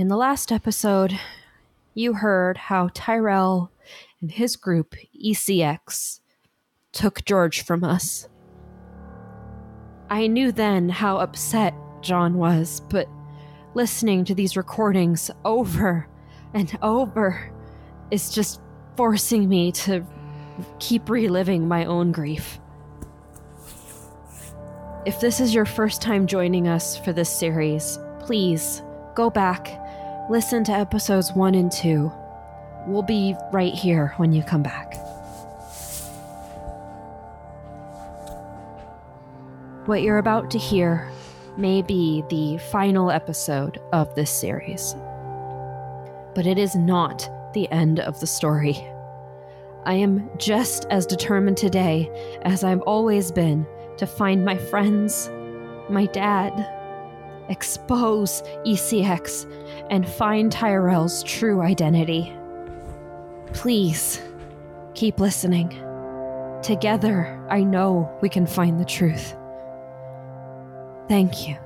In the last episode, you heard how Tyrell and his group, ECX, took George from us. I knew then how upset John was, but listening to these recordings over and over is just forcing me to keep reliving my own grief. If this is your first time joining us for this series, please go back, listen to episodes 1 and 2. We'll be right here when you come back. What you're about to hear may be the final episode of this series. But it is not the end of the story. I am just as determined today as I've always been to find my friends, my dad, expose ECX, and find Tyrell's true identity. Please, keep listening. Together, I know we can find the truth. Thank you.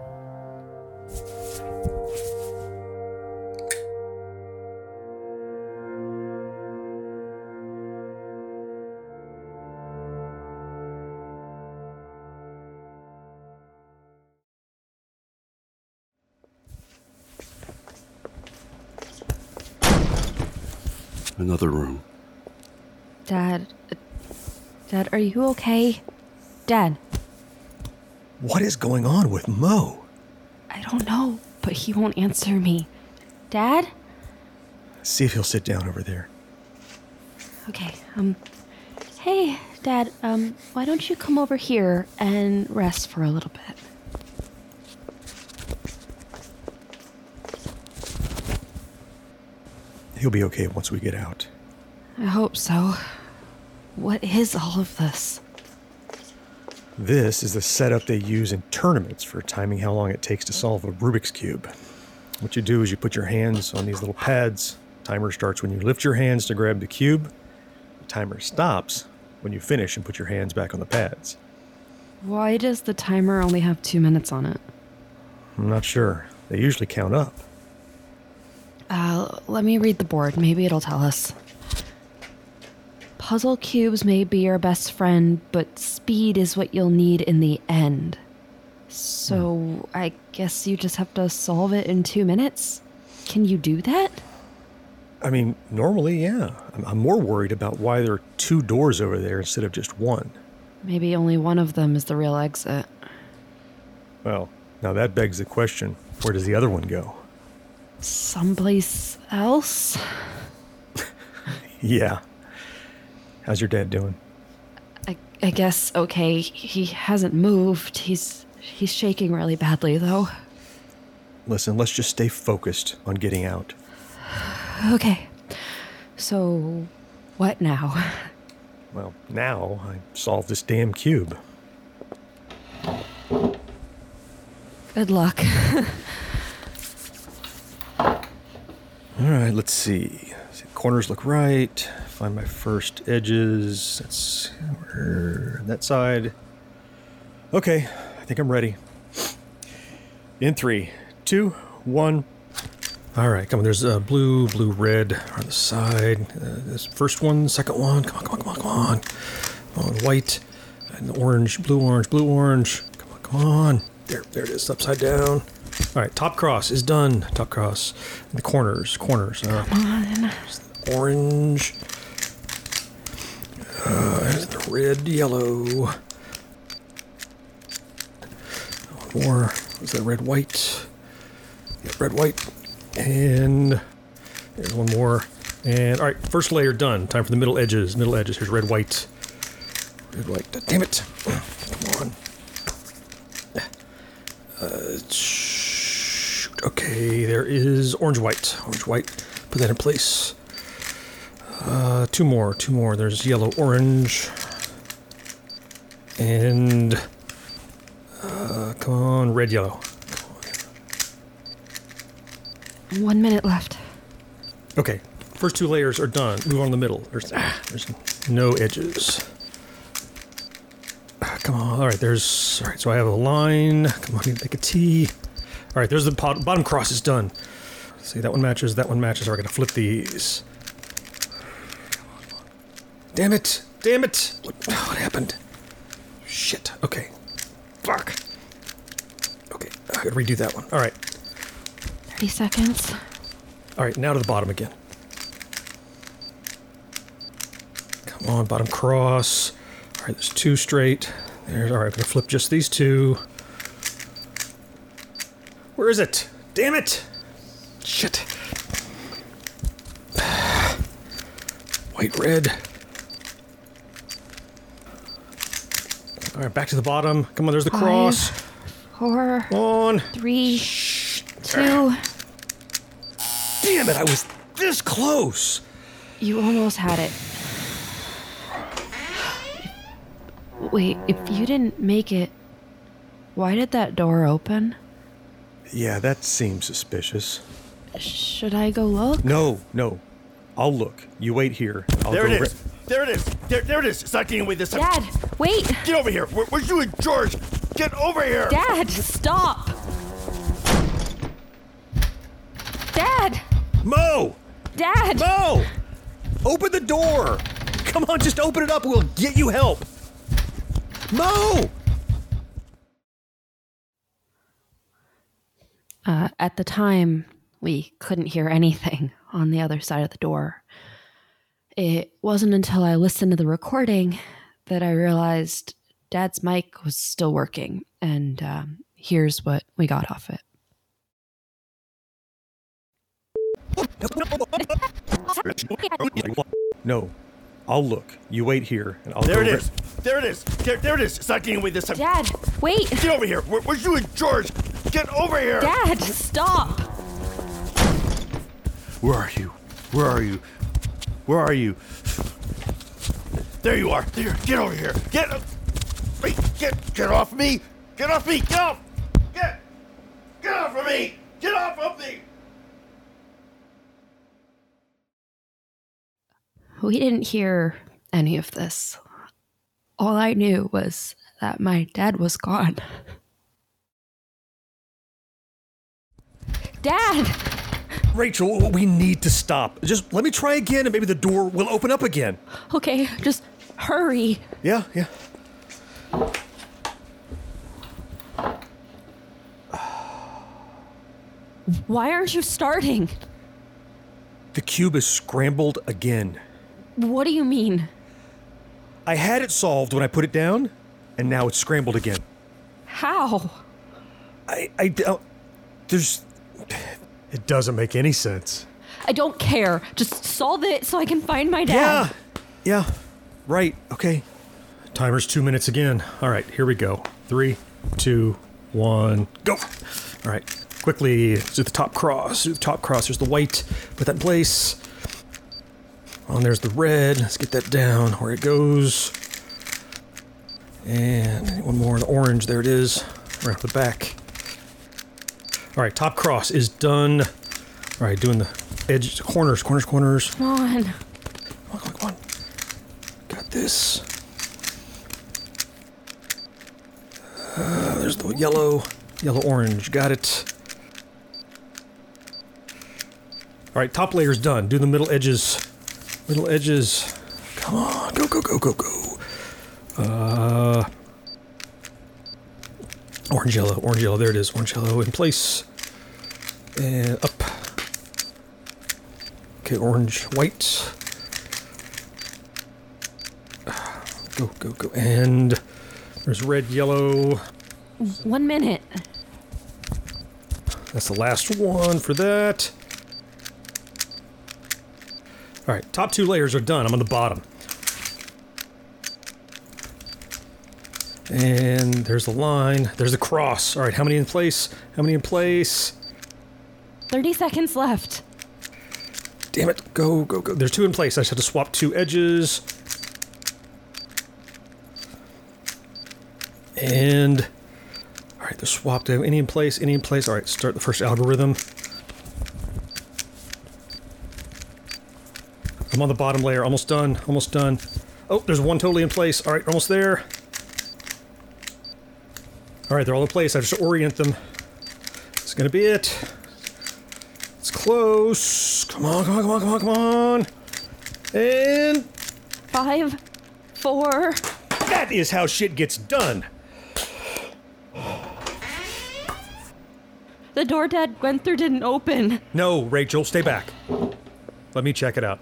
Another room. Dad. Dad, are you okay? Dad, What is going on with Mo? I don't know, but he won't answer me. Dad? See if he'll sit down over there. Okay, um. Hey, Dad, um, why don't you come over here and rest for a little bit? He'll be okay once we get out. I hope so. What is all of this? This is the setup they use in tournaments for timing how long it takes to solve a Rubik's Cube. What you do is you put your hands on these little pads. Timer starts when you lift your hands to grab the cube. The timer stops when you finish and put your hands back on the pads. Why does the timer only have two minutes on it? I'm not sure. They usually count up. Uh, let me read the board. Maybe it'll tell us. Puzzle cubes may be your best friend, but speed is what you'll need in the end. So I guess you just have to solve it in two minutes? Can you do that? I mean, normally, yeah. I'm, I'm more worried about why there are two doors over there instead of just one. Maybe only one of them is the real exit. Well, now that begs the question where does the other one go? Someplace else? Yeah. How's your dad doing? I, I guess okay. He hasn't moved. He's he's shaking really badly though. Listen, let's just stay focused on getting out. Okay. So what now? Well, now I solved this damn cube. Good luck. All right, let's see. see. Corners look right. Find my first edges. That's that side. Okay, I think I'm ready. In three, two, one. All right, come on. There's uh, blue, blue, red on the side. Uh, this first one, second one. Come on, come on, come on, come on. Come on, white and orange, blue, orange, blue, orange. Come on, come on. There, there it is, upside down. All right, top cross is done. Top cross. The corners, corners. Uh, orange. Uh, there's the red, yellow. One more. Was that red, white? Yeah, red, white. And there's one more. And all right, first layer done. Time for the middle edges. Middle edges. Here's red, white. Red, white. Damn it. Come on. Uh. Okay, there is orange, white. Orange, white. Put that in place. Uh, two more, two more. There's yellow, orange, and uh, come on, red, yellow. One minute left. Okay, first two layers are done. Move on to the middle. There's ah, there's no edges. Ah, come on. All right, there's all right. So I have a line. Come on, make a T. All right, there's the pot, bottom cross is done. See, that one matches, that one matches. I gotta flip these. Damn it! Damn it! What, what happened? Shit. Okay. Fuck. Okay, I gotta redo that one. All right. 30 seconds. All right, now to the bottom again. Come on, bottom cross. All right, there's two straight. There's all right. I'm gonna flip just these two. Where is it? Damn it! Shit. White, red. All right, back to the bottom. Come on, there's the cross. Four, Come on. three, two. Damn it! I was this close. You almost had it. Wait, if you didn't make it, why did that door open? Yeah, that seems suspicious. Should I go look? No, no. I'll look. You wait here. I'll There go it is. ra- There it is. There, there it is. It's not getting away this time. Dad, wait! Get over here. Where, where's you and George? Get over here. Dad, stop! Dad! Mo! Dad! Mo! Open the door! Come on, just open it up. We'll get you help. Mo! Uh, at the time, we couldn't hear anything on the other side of the door. It wasn't until I listened to the recording that I realized Dad's mic was still working, and um, here's what we got off it. No. I'll look. You wait here, and I'll There go it ra- is. There it is. There, there it is. It's not getting away this time. Dad, wait! Get over here. Where, where's you and George? Get over here. Dad, stop! Where are you? Where are you? Where are you? There you are. There. Get over here. Get. Wait. Get. Get off me. Get off me. Get off. Get. Get off of me. Get off of me. We didn't hear any of this. All I knew was that my dad was gone. Dad! Rachel, we need to stop. Just let me try again, and maybe the door will open up again. Okay, just hurry. Yeah, yeah. Why aren't you starting? The cube is scrambled again. What do you mean? I had it solved when I put it down, and now it's scrambled again. How? I, I don't. There's. It doesn't make any sense. I don't care. Just solve it so I can find my dad. Yeah. Yeah. Right. Okay. Timer's two minutes again. All right. Here we go. Three, two, one, go. All right. Quickly do the top cross. Do the top cross. There's the white. Put that in place. Oh, and there's the red. Let's get that down where it goes. And one more, the orange. There it is. Around the back. All right. Top cross is done. All right. Doing the edges, corners, corners, corners. Come on. Come on, come on, come on. Got this. Uh, there's the yellow, yellow, orange. Got it. All right, top layer's done. Do the middle edges. Middle edges. Come on, go, go, go, go, go. Uh, orange, yellow, orange, yellow. There it is. Orange, yellow in place. And up. Okay, orange, white. Go, go, go. And there's red, yellow. One minute. That's the last one for that. All right, top two layers are done. I'm on the bottom. And there's the line. There's the cross. All right, how many in place? How many in place? 30 seconds left. Damn it. Go, go, go. There's two in place. I just have to swap two edges. And. Alright, they're swapped. Any in place? Any in place? Alright, start the first algorithm. I'm on the bottom layer. Almost done. Almost done. Oh, there's one totally in place. Alright, almost there. Alright, they're all in place. I just orient them. It's gonna be it. It's close. Come on, come on, come on, come on, come on. And Five, four. that is how shit gets done. The door Dad went through didn't open. No, Rachel, stay back. Let me check it out.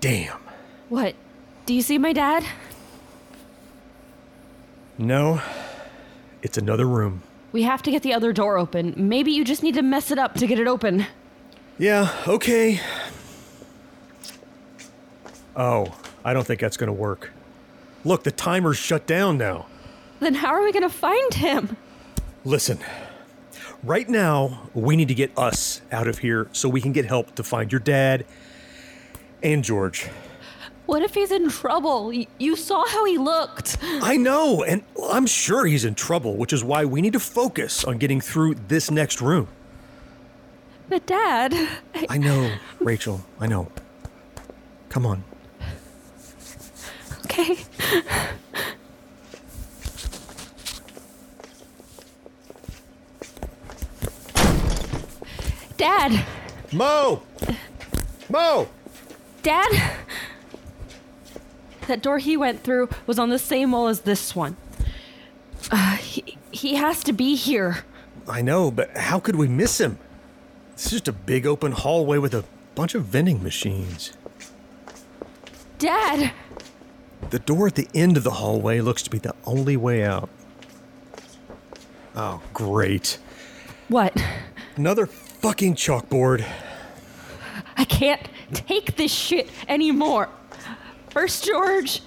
Damn. What? Do you see my dad? No, it's another room. We have to get the other door open. Maybe you just need to mess it up to get it open. Yeah, okay. Oh, I don't think that's gonna work. Look, the timer's shut down now. Then how are we gonna find him? Listen, right now, we need to get us out of here so we can get help to find your dad and George. What if he's in trouble? You saw how he looked. I know, and I'm sure he's in trouble, which is why we need to focus on getting through this next room. But Dad, I, I know, Rachel, I know. Come on. okay. Dad, Mo! Mo! Dad. That door he went through was on the same wall as this one. Uh, he, he has to be here. I know, but how could we miss him? It's just a big open hallway with a bunch of vending machines. Dad! The door at the end of the hallway looks to be the only way out. Oh, great. What? Another fucking chalkboard. I can't take this shit anymore. First George,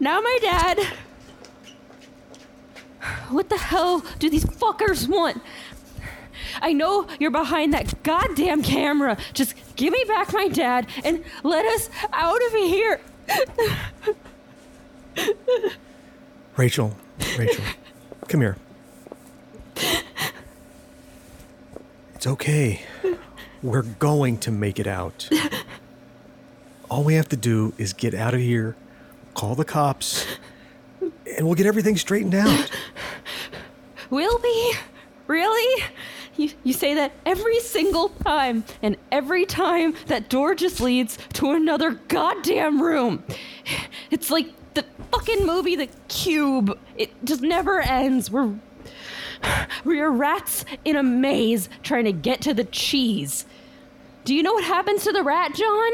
now my dad. What the hell do these fuckers want? I know you're behind that goddamn camera. Just give me back my dad and let us out of here. Rachel, Rachel, come here. It's okay. We're going to make it out. All we have to do is get out of here, call the cops, and we'll get everything straightened out. Will we? Really? You, you say that every single time, and every time that door just leads to another goddamn room. It's like the fucking movie The Cube. It just never ends. We're we're rats in a maze trying to get to the cheese. Do you know what happens to the rat, John?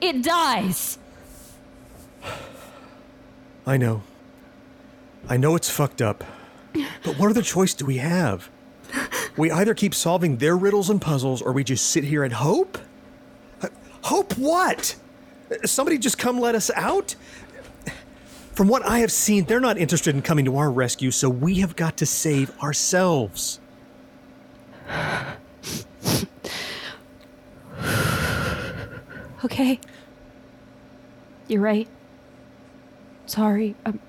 It dies. I know. I know it's fucked up. But what other choice do we have? We either keep solving their riddles and puzzles or we just sit here and hope? Uh, Hope what? Somebody just come let us out? From what I have seen, they're not interested in coming to our rescue, so we have got to save ourselves. Okay. You're right. Sorry. I'm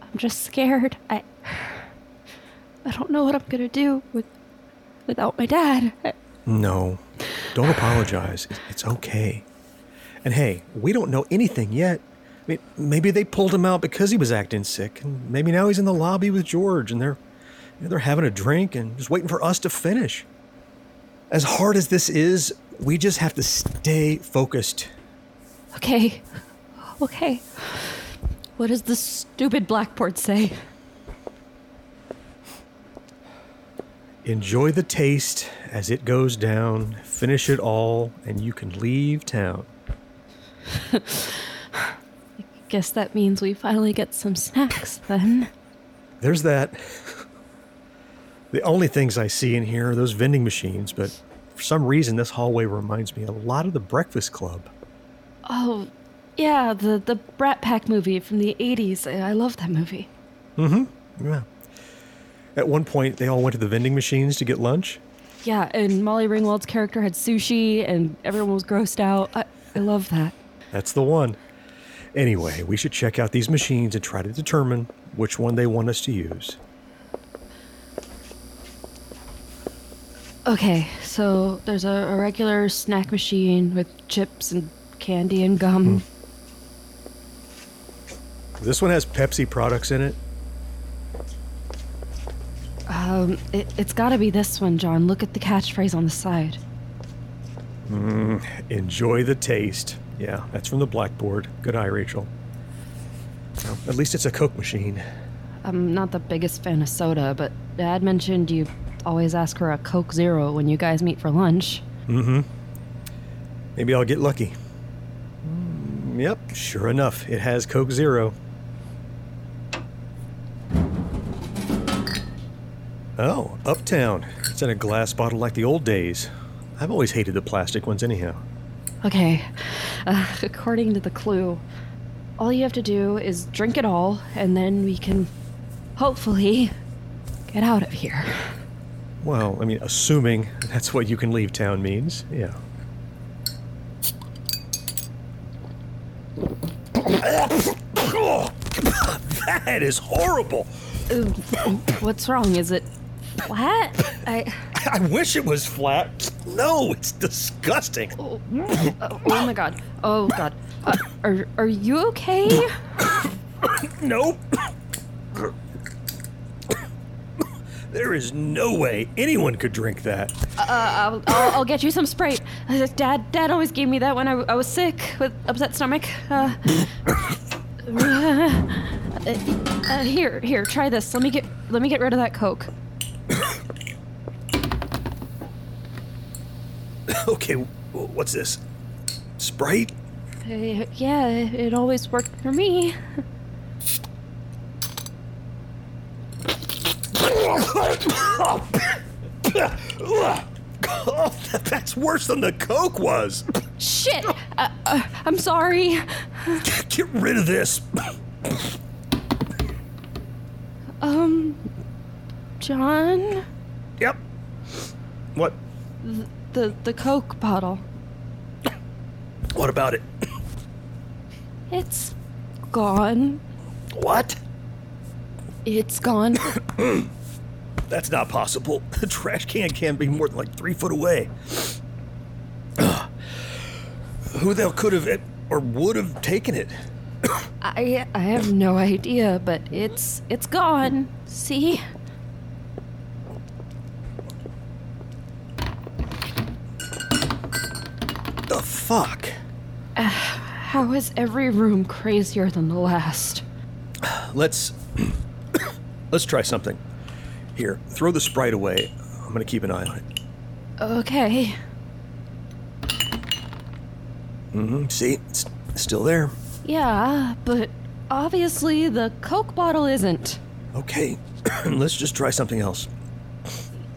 I'm just scared. I I don't know what I'm to do with without my dad. No, don't apologize. It's- It's okay. And hey, we don't know anything yet. I mean, maybe they pulled him out because he was acting sick, and maybe now he's in the lobby with George, and they're you know, they're having a drink and just waiting for us to finish. As hard as this is, we just have to stay focused. Okay. Okay. What does the stupid blackboard say? Enjoy the taste as it goes down. Finish it all, and you can leave town. I Guess that means we finally get some snacks then. There's that. The only things I see in here are those vending machines, but for some reason, this hallway reminds me a lot of the Breakfast Club. Oh, yeah, the the Brat Pack movie from the 80s. I I love that movie. Mm hmm. Yeah. At one point, they all went to the vending machines to get lunch. Yeah, and Molly Ringwald's character had sushi and everyone was grossed out. I, I love that. That's the one. Anyway, we should check out these machines and try to determine which one they want us to use. Okay, so there's a, a regular snack machine with chips and candy and gum. This one has Pepsi products in it. Um, it, it's gotta be this one, John. Look at the catchphrase on the side. Enjoy the taste. Yeah, that's from the blackboard. Good eye, Rachel. Well, at least it's a Coke machine. I'm not the biggest fan of soda, but Dad mentioned you always ask her a Coke Zero when you guys meet for lunch. Mm-hmm. Maybe I'll get lucky. Mm, yep, sure enough, it has Coke Zero. Oh, Uptown. It's in a glass bottle like the old days. I've always hated the plastic ones, anyhow. Okay, uh, according to the clue, all you have to do is drink it all, and then we can hopefully get out of here. Well, I mean, assuming that's what you can leave town means, yeah. that is horrible. Uh, What's wrong? Is it flat? I. I wish it was flat. No, it's disgusting. Oh, oh my god. Oh god. Uh, are are you okay? Nope. There is no way anyone could drink that. Uh, I'll, I'll, I'll get you some Sprite. Uh, Dad, Dad always gave me that when I, I was sick with upset stomach. Uh, uh, uh, here, here, try this. Let me get let me get rid of that Coke. Okay, what's this? Sprite? Uh, yeah, it always worked for me. Oh, that's worse than the Coke was. Shit! Uh, uh, I'm sorry. Get rid of this. Um, John, Yep. What? the the Coke bottle. What about it? It's gone. What? It's gone. That's not possible. The trash can can't be more than like three foot away. Who the hell could have or would have taken it? I I have no idea, but it's it's gone. See? The fuck? How is every room crazier than the last? Let's let's try something. Here, throw the sprite away. I'm gonna keep an eye on it. Okay. hmm See, it's still there. Yeah, but obviously the Coke bottle isn't. Okay, let's just try something else.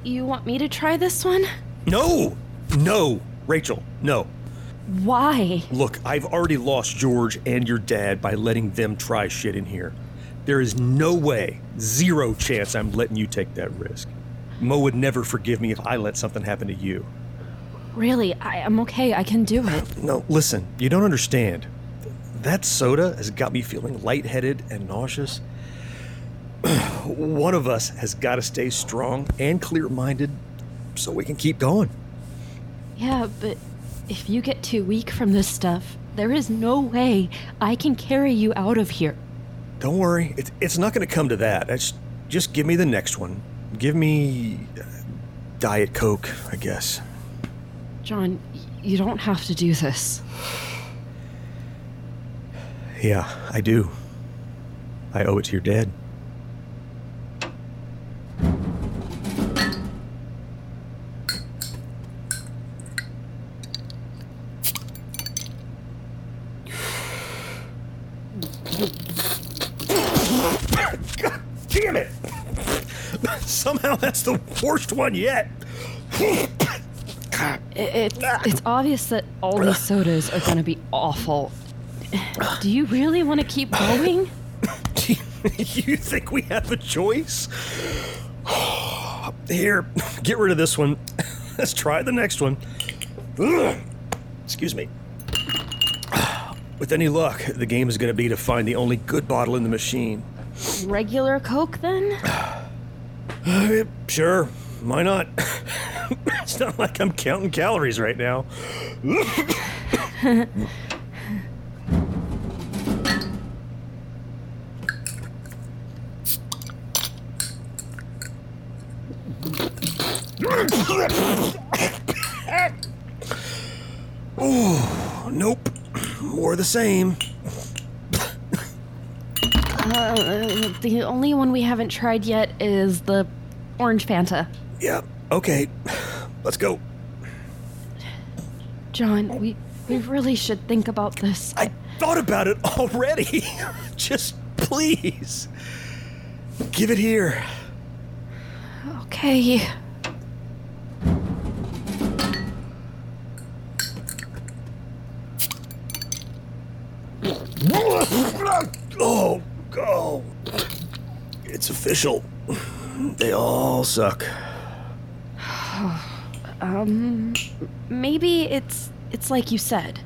You want me to try this one? No, no, Rachel, no. Why? Look, I've already lost George and your dad by letting them try shit in here. There is no way, zero chance I'm letting you take that risk. Mo would never forgive me if I let something happen to you. Really, I am okay. I can do it. No, listen, you don't understand. That soda has got me feeling lightheaded and nauseous. One of us has got to stay strong and clear minded so we can keep going. Yeah, but if you get too weak from this stuff, there is no way I can carry you out of here. Don't worry, it, it's not going to come to that. It's, just give me the next one. Give me uh, Diet Coke, I guess. John, you don't have to do this. Yeah, I do. I owe it to your dad. God damn it! Somehow that's the worst one yet. I- It's, it's obvious that all these sodas are gonna be awful. Do you really want to keep going? Do you think we have a choice? Here, get rid of this one. Let's try the next one. Excuse me. With any luck, the game is going to be to find the only good bottle in the machine regular Coke then? Uh, sure, why not? it's not like I'm counting calories right now. oh, nope. More the same. Uh, the only one we haven't tried yet is the orange Fanta. Yeah, okay. Let's go. John, we we really should think about this. I thought about it already. Just please. Give it here. Okay. Oh, oh. It's official. They all suck. Um maybe it's it's like you said.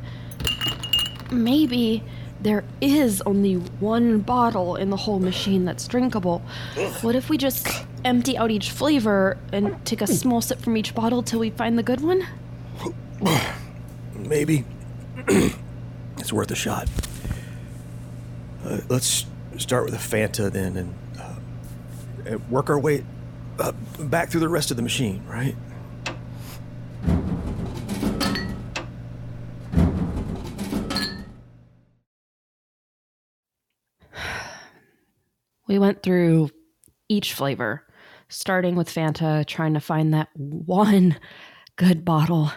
Maybe there is only one bottle in the whole machine that's drinkable. What if we just empty out each flavor and take a small sip from each bottle till we find the good one? Maybe. it's worth a shot. Uh, let's start with a Fanta then and and work our way back through the rest of the machine, right? We went through each flavor, starting with Fanta, trying to find that one good bottle.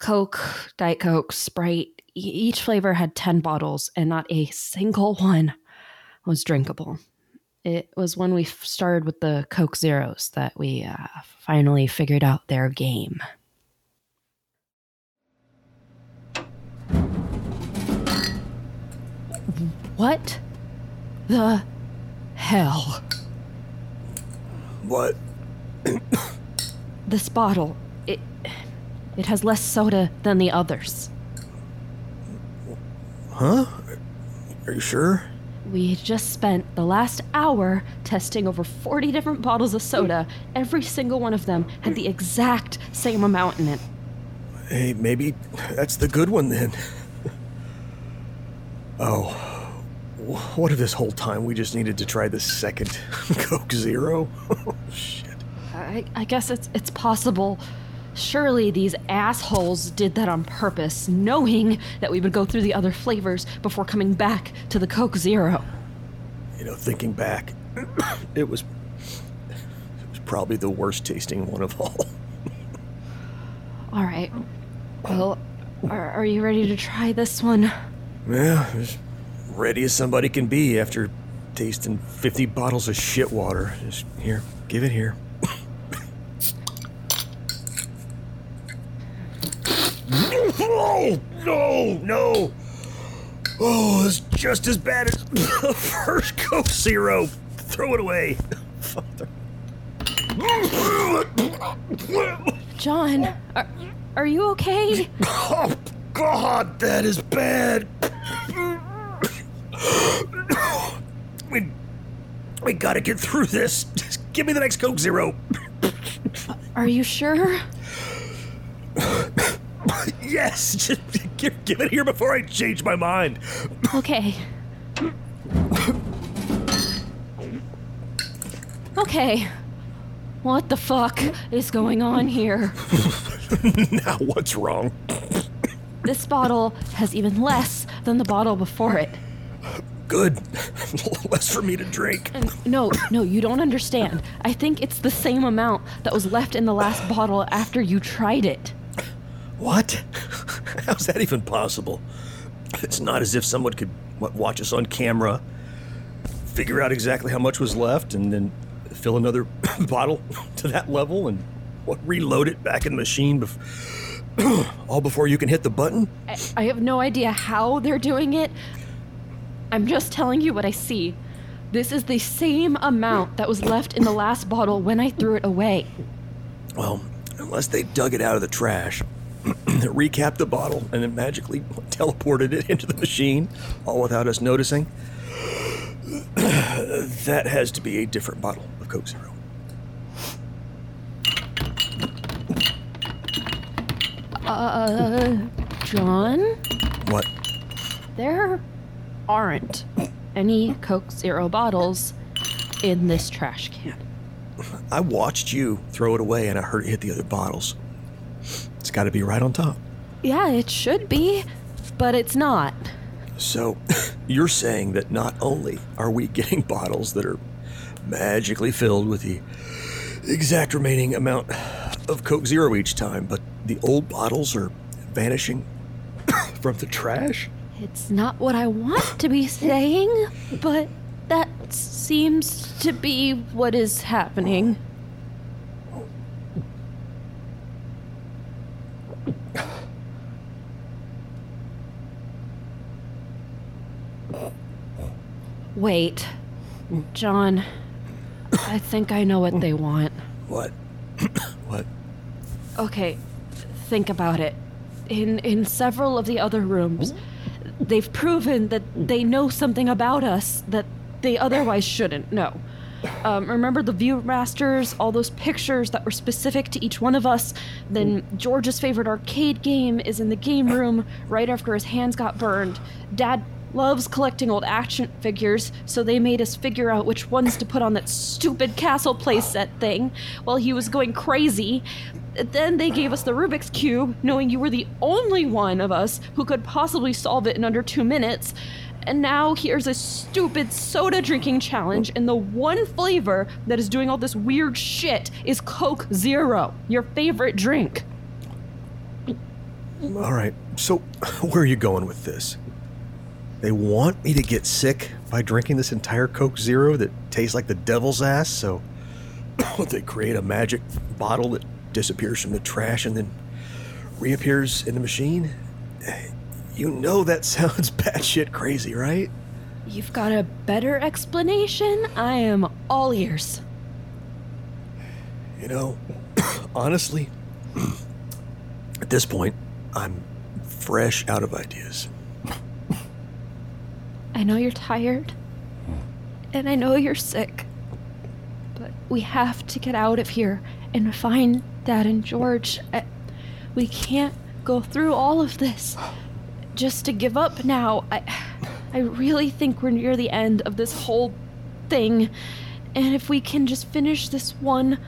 Coke, Diet Coke, Sprite, each flavor had 10 bottles, and not a single one was drinkable. It was when we started with the Coke Zeros that we uh, finally figured out their game. What the hell? What? This bottle, it it has less soda than the others. Huh? Are you sure? We just spent the last hour testing over 40 different bottles of soda. Every single one of them had the exact same amount in it. Hey, maybe that's the good one then. oh. What if this whole time we just needed to try the second Coke Zero? Oh, shit. I, I guess it's it's possible. Surely these assholes did that on purpose, knowing that we would go through the other flavors before coming back to the Coke Zero. You know, thinking back, it was it was probably the worst tasting one of all. All right. Well, are, are you ready to try this one? Yeah, as ready as somebody can be after tasting 50 bottles of shit water. Just here, give it here. No, no. Oh, it's just as bad as the first Coke Zero. Throw it away. John, are, are you okay? Oh, God, that is bad. We, we gotta get through this. Just give me the next Coke Zero. Are you sure? Yes, just give, give it here before I change my mind. Okay. Okay. What the fuck is going on here? Now, what's wrong? This bottle has even less than the bottle before it. Good. Less for me to drink. And no, no, you don't understand. I think it's the same amount that was left in the last bottle after you tried it. What? How's that even possible? It's not as if someone could watch us on camera, figure out exactly how much was left, and then fill another bottle to that level and what reload it back in the machine, bef- all before you can hit the button. I, I have no idea how they're doing it. I'm just telling you what I see. This is the same amount that was left in the last bottle when I threw it away. Well, unless they dug it out of the trash, recapped the bottle, and then magically teleported it into the machine, all without us noticing, that has to be a different bottle of Coke Zero. Uh, John? What? There aren't any Coke Zero bottles in this trash can. I watched you throw it away and I heard it hit the other bottles. Got to be right on top. Yeah, it should be, but it's not. So, you're saying that not only are we getting bottles that are magically filled with the exact remaining amount of Coke Zero each time, but the old bottles are vanishing from the trash? It's not what I want to be saying, but that seems to be what is happening. Wait, John, I think I know what they want. What? what? Okay, think about it. In in several of the other rooms, they've proven that they know something about us that they otherwise shouldn't know. Um, remember the Viewmasters, all those pictures that were specific to each one of us. Then George's favorite arcade game is in the game room right after his hands got burned. Dad loves collecting old action figures, so they made us figure out which ones to put on that stupid castle playset thing while he was going crazy. Then they gave us the Rubik's Cube, knowing you were the only one of us who could possibly solve it in under two minutes. And now here's a stupid soda drinking challenge, and the one flavor that is doing all this weird shit is Coke Zero, your favorite drink. All right, so where are you going with this? They want me to get sick by drinking this entire Coke Zero that tastes like the devil's ass, so they create a magic bottle that disappears from the trash and then reappears in the machine? You know that sounds batshit crazy, right? You've got a better explanation? I am all ears. You know, honestly, at this point, I'm fresh out of ideas. I know you're tired, hmm. and I know you're sick, but we have to get out of here and find Dad and George. I, we can't go through all of this just to give up now. I, I really think we're near the end of this whole thing, and if we can just finish this one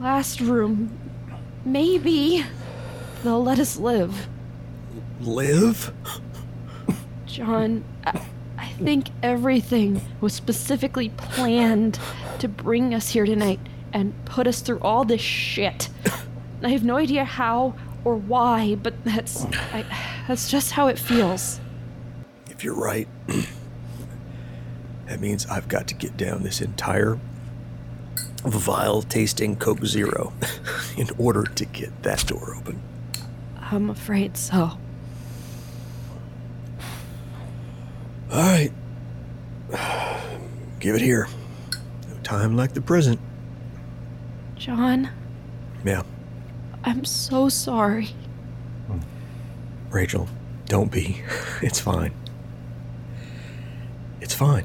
last room, maybe they'll let us live. Live? John, I, I think everything was specifically planned to bring us here tonight and put us through all this shit. I have no idea how or why, but that's I, that's just how it feels. If you're right, that means I've got to get down this entire vile tasting Coke Zero in order to get that door open. I'm afraid so. All right. Give it here. No time like the present. John, Yeah, I'm so sorry. Rachel, don't be. It's fine. It's fine.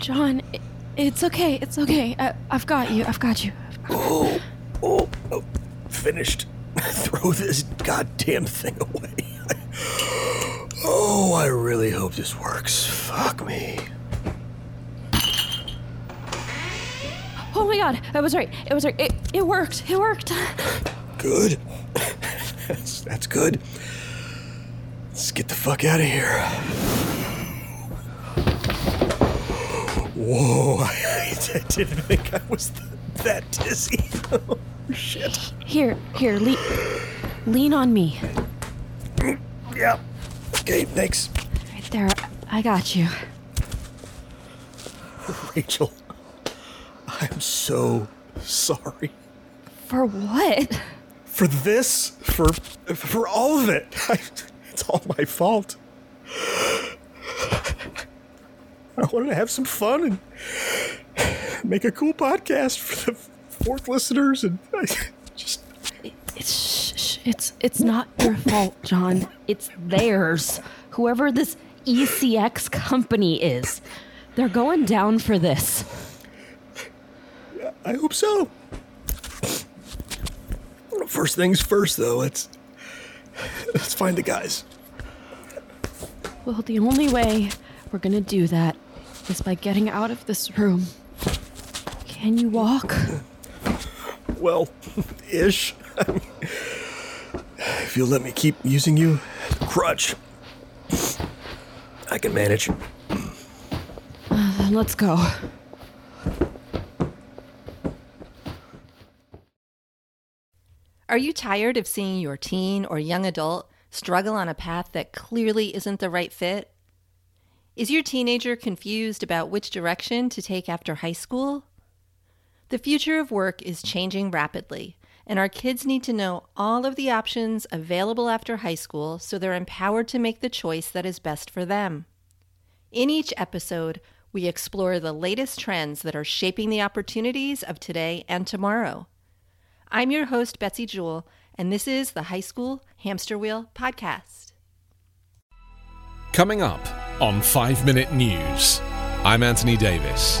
John, i- it's okay. I, I've got you. I've got you. Oh, oh, oh, finished. Throw this goddamn thing away. oh, I really hope this works. Fuck me. Oh my god, I was right. It was right. It, it worked. It worked. Good. that's, that's good. Let's get the fuck out of here. Whoa, I, I didn't think I was th- that dizzy. oh, shit. Here, here, lean, lean on me. Yeah. Okay, thanks, Right there. I got you. Rachel. I'm so sorry. For what? For this? For for all of it. I, it's all my fault. I wanted to have some fun and make a cool podcast for the fourth listeners, and I just It's it's it's not your fault, John. It's theirs. Whoever this ECX company is, they're going down for this. I hope so. First things first, though. Let's let's find the guys. Well, the only way we're gonna do that is by getting out of this room. Can you walk? Well, ish. if you'll let me keep using you crutch, I can manage. Then let's go. Are you tired of seeing your teen or young adult struggle on a path that clearly isn't the right fit? Is your teenager confused about which direction to take after high school? The future of work is changing rapidly, and our kids need to know all of the options available after high school so they're empowered to make the choice that is best for them. In each episode, we explore the latest trends that are shaping the opportunities of today and tomorrow. I'm your host, Betsy Jewell, and this is the High School Hamster Wheel Podcast. Coming up on 5 Minute News, I'm Anthony Davis.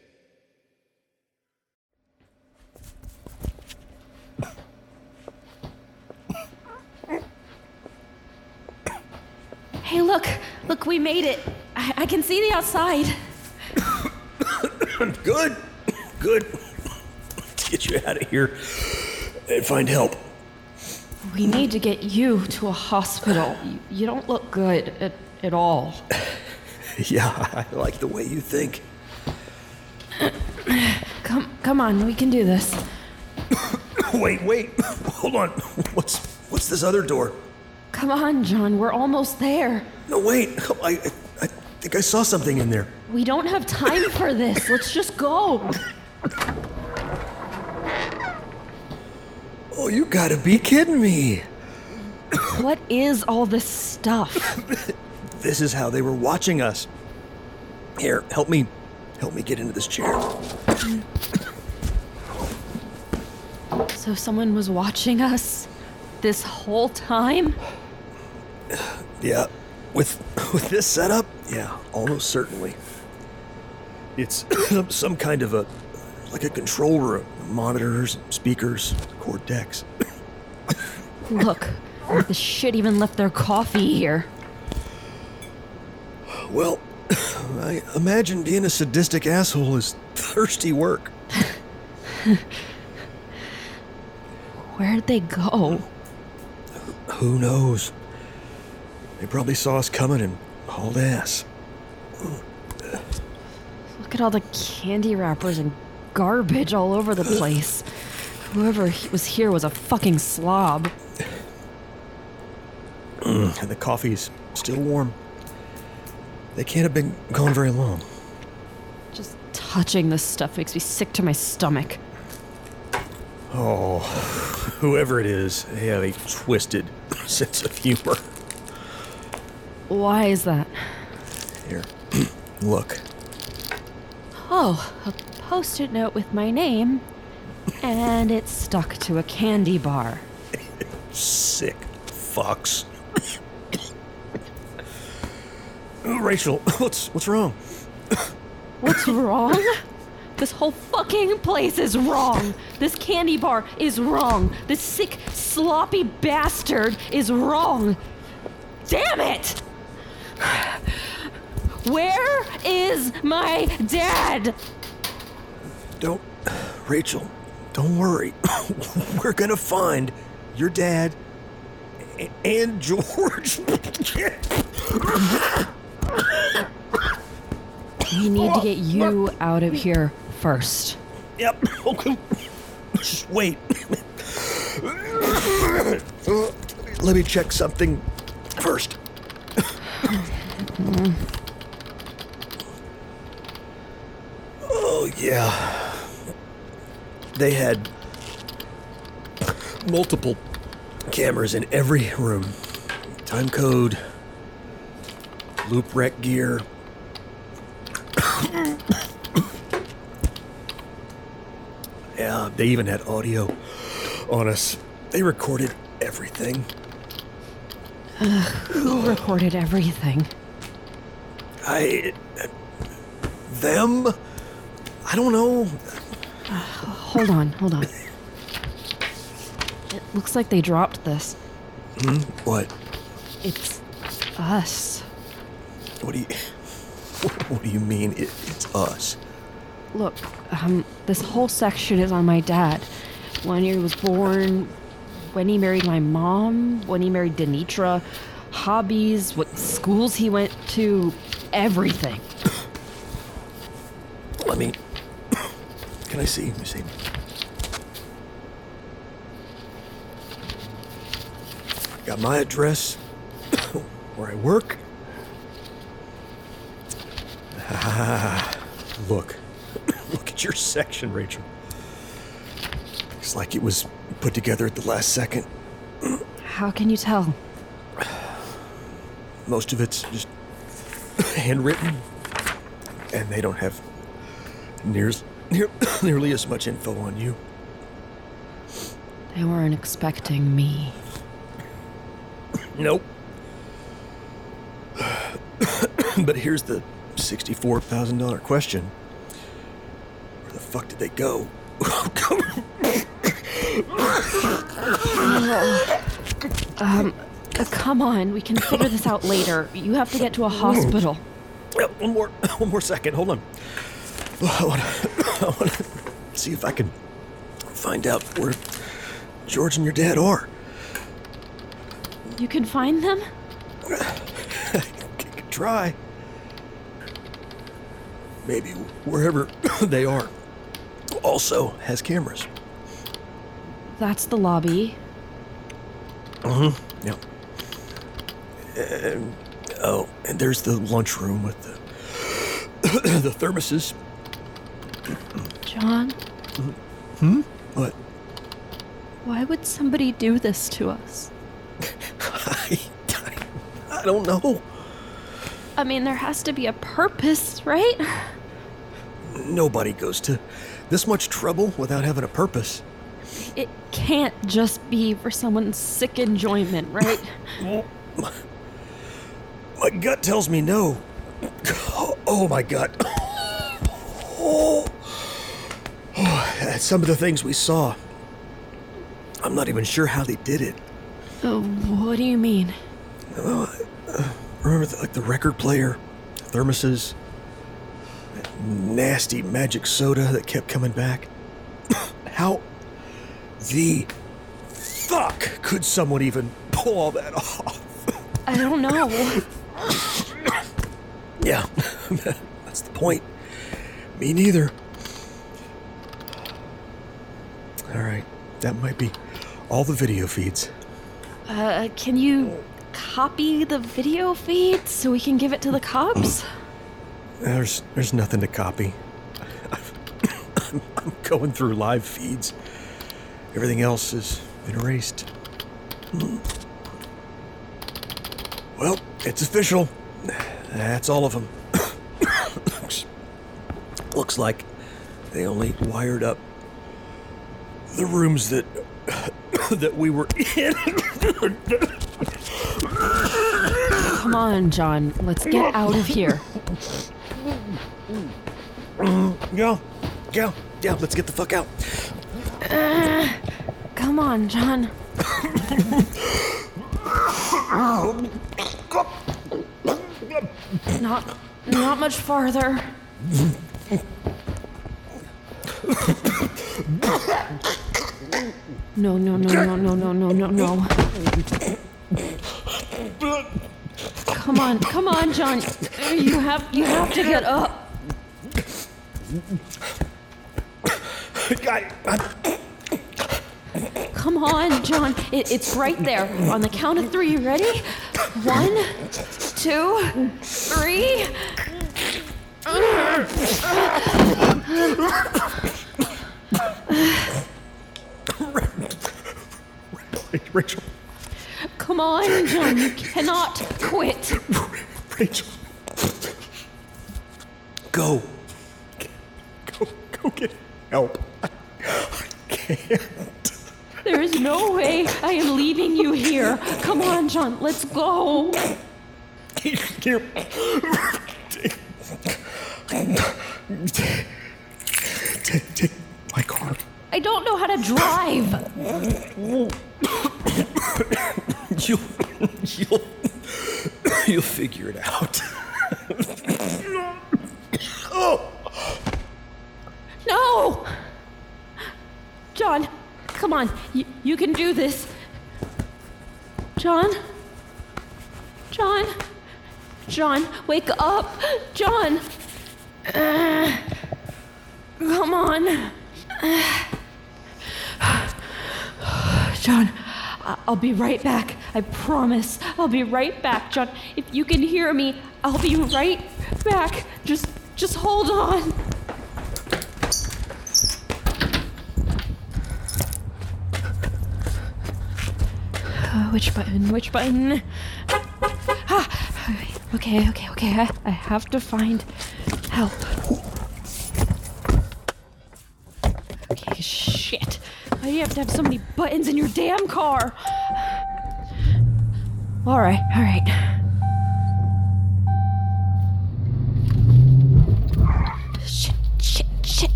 Hey, look! Look, we made it! I, I can see the outside. Good, good. Let's get you out of here and find help. We need to get you to a hospital. You, you don't look good at, at all. Yeah, I like the way you think. Come, come on, we can do this. Wait, wait, hold on. What's what's this other door? Come on, John, we're almost there. No, wait. Oh, I, I, I think I saw something in there. We don't have time for this. Let's just go. Oh, you gotta be kidding me. What is all this stuff? This is how they were watching us. Here, help me. Help me get into this chair. So someone was watching us this whole time? Yeah, with with this setup, yeah, almost certainly. It's some kind of a like a control room, monitors, speakers, cord decks. Look, the shit even left their coffee here. Well, I imagine being a sadistic asshole is thirsty work. Where'd they go? Who knows? They probably saw us coming and hauled ass. Look at all the candy wrappers and garbage all over the place. Whoever was here was a fucking slob. And the coffee's still warm. They can't have been gone very long. Just touching this stuff makes me sick to my stomach. Oh, whoever it is, they have a twisted sense of humor. Why is that? Here, look. Oh, a post it note with my name. And it's stuck to a candy bar. Sick fucks. Oh, Rachel, what's what's wrong? What's wrong? This whole fucking place is wrong. This candy bar is wrong. This sick, sloppy bastard is wrong. Damn it! Where is my dad? Don't, Rachel, don't worry. We're gonna find your dad and George. We need to get you out of here first. Yep. Okay. Just wait. Let me check something first. Oh, yeah. They had multiple cameras in every room time code, loop wreck gear. yeah, they even had audio on us. They recorded everything. Who recorded everything? I. Them? I don't know. Hold on, hold on. It looks like they dropped this. Hmm? What? It's us. What do you. What do you mean it, it's us? Look, um, this whole section is on my dad. When he was born, when he married my mom, when he married Denitra, hobbies, what schools he went to, everything. Let me. Can I see? Let me see. I got my address, where I work. Ah, look. Look at your section, Rachel. It's like it was put together at the last second. How can you tell? Most of it's just handwritten, and they don't have near, near, nearly as much info on you. They weren't expecting me. Nope. but here's the $64,000 question Where the fuck did they go? Uh, come on, we can figure this out later. You have to get to a hospital. Uh, one more, one more second. Hold on. I want to, I want to see if I can find out where George and your dad are. You can find them? I can try. Maybe wherever they are also has cameras. That's the lobby. Mm-hmm. Yep. And, uh, oh, and there's the lunchroom with the the thermoses. John, mm-hmm. Hmm. What? why would somebody do this to us? I, I don't know. I mean, there has to be a purpose, right? Nobody goes to this much trouble without having a purpose. It can't just be for someone's sick enjoyment, right? My gut tells me no. Oh, oh, my gut. Oh. Oh, some of the things we saw. I'm not even sure how they did it. Uh, what do you mean? Remember, the, like the record player, thermoses, that nasty magic soda that kept coming back. How the fuck could someone even pull all that off? I don't know. Yeah, that's the point. Me neither. All right, that might be all the video feeds. Uh, can you copy the video feed so we can give it to the cops? There's there's nothing to copy. I'm, I'm going through live feeds. Everything else has been erased. Hmm. Well, it's official. That's all of them. Looks like they only wired up the rooms that that we were in. Come on, John. Let's get out of here. yeah, yeah, yeah. Let's get the fuck out. Come on, John. not, not much farther. No, no, no, no, no, no, no, no, no. Come on, come on, John. You have, you have to get up. I, I, Come on, John. It, it's right there. On the count of three, you ready? One, two, three. Rachel, Come on, John. You cannot quit. Rachel. Go. Go, go get help. I, I can't. There is no way I am leaving you here. Come on, John. Let's go. Take, take my car. I don't know how to drive. You'll, you'll, you'll figure it out. oh. No! John, come on. You, you can do this. John? John? John, wake up. John! Uh, come on. John, I'll be right back. I promise. I'll be right back, John. If you can hear me, I'll be right back. Just just hold on. Uh, which button? Which button? Ah, okay, okay, okay. I, I have to find help. Okay, shit. Why do you have to have so many buttons in your damn car? Alright, alright.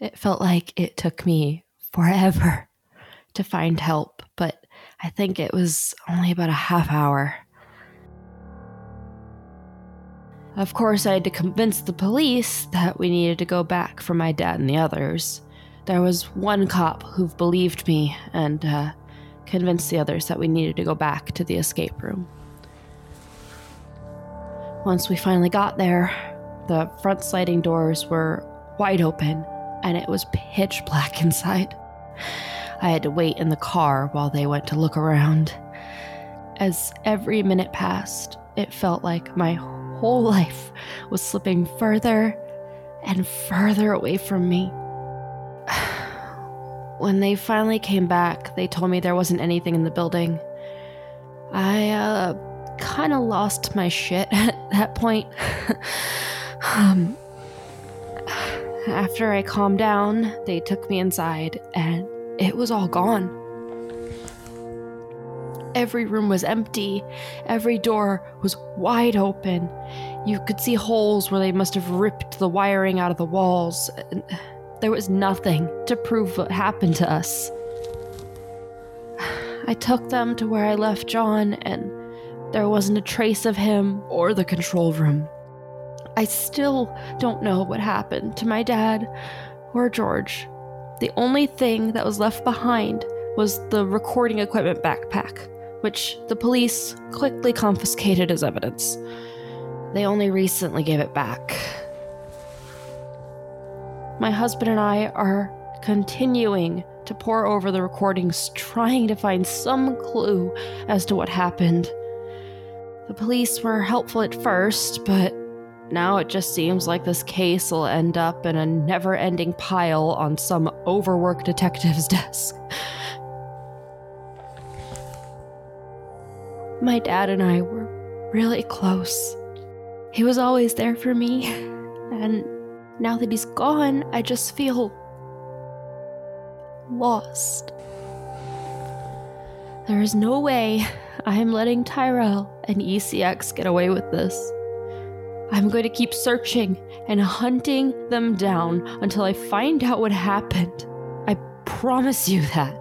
It felt like it took me forever to find help, but I think it was only about a half hour. Of course, I had to convince the police that we needed to go back for my dad and the others. There was one cop who believed me and uh, convinced the others that we needed to go back to the escape room. Once we finally got there, the front sliding doors were wide open and it was pitch black inside. I had to wait in the car while they went to look around. As every minute passed, it felt like my whole life was slipping further and further away from me. When they finally came back, they told me there wasn't anything in the building. I, uh, kind of lost my shit at that point. um, after I calmed down, they took me inside and it was all gone. Every room was empty, every door was wide open. You could see holes where they must have ripped the wiring out of the walls. There was nothing to prove what happened to us. I took them to where I left John, and there wasn't a trace of him or the control room. I still don't know what happened to my dad or George. The only thing that was left behind was the recording equipment backpack, which the police quickly confiscated as evidence. They only recently gave it back. My husband and I are continuing to pore over the recordings, trying to find some clue as to what happened. The police were helpful at first, but now it just seems like this case will end up in a never ending pile on some overworked detective's desk. My dad and I were really close. He was always there for me, and now that he's gone, I just feel lost. There is no way I am letting Tyrell and ECX get away with this. I'm going to keep searching and hunting them down until I find out what happened. I promise you that.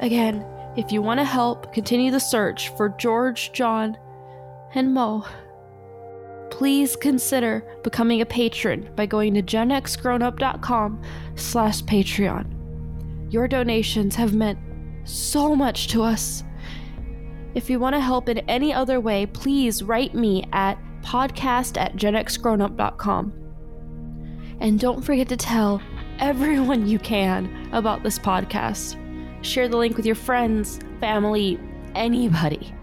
Again, If you want to help continue the search for George, John, and Mo, please consider becoming a patron by going to genxgrownup.com slash patreon. Your donations have meant so much to us. If you want to help in any other way, please write me at podcast at genxgrownup.com. And don't forget to tell everyone you can about this podcast. Share the link with your friends, family, anybody.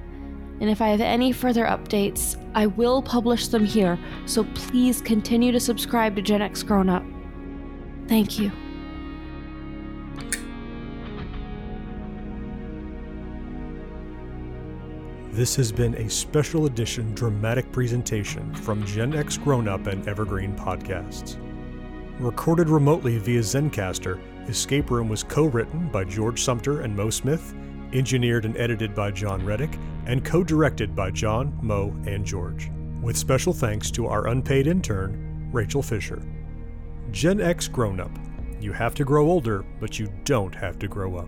And if I have any further updates, I will publish them here, so please continue to subscribe to Gen X Grown Up. Thank you. This has been a special edition dramatic presentation from Gen X Grown Up and Evergreen Podcasts. Recorded remotely via Zencastr, Escape Room was co written by George Sumter and Mo Smith, engineered and edited by John Reddick, and co directed by John, Mo, and George. With special thanks to our unpaid intern, Rachel Fisher. Gen X Grown Up. You have to grow older, but you don't have to grow up.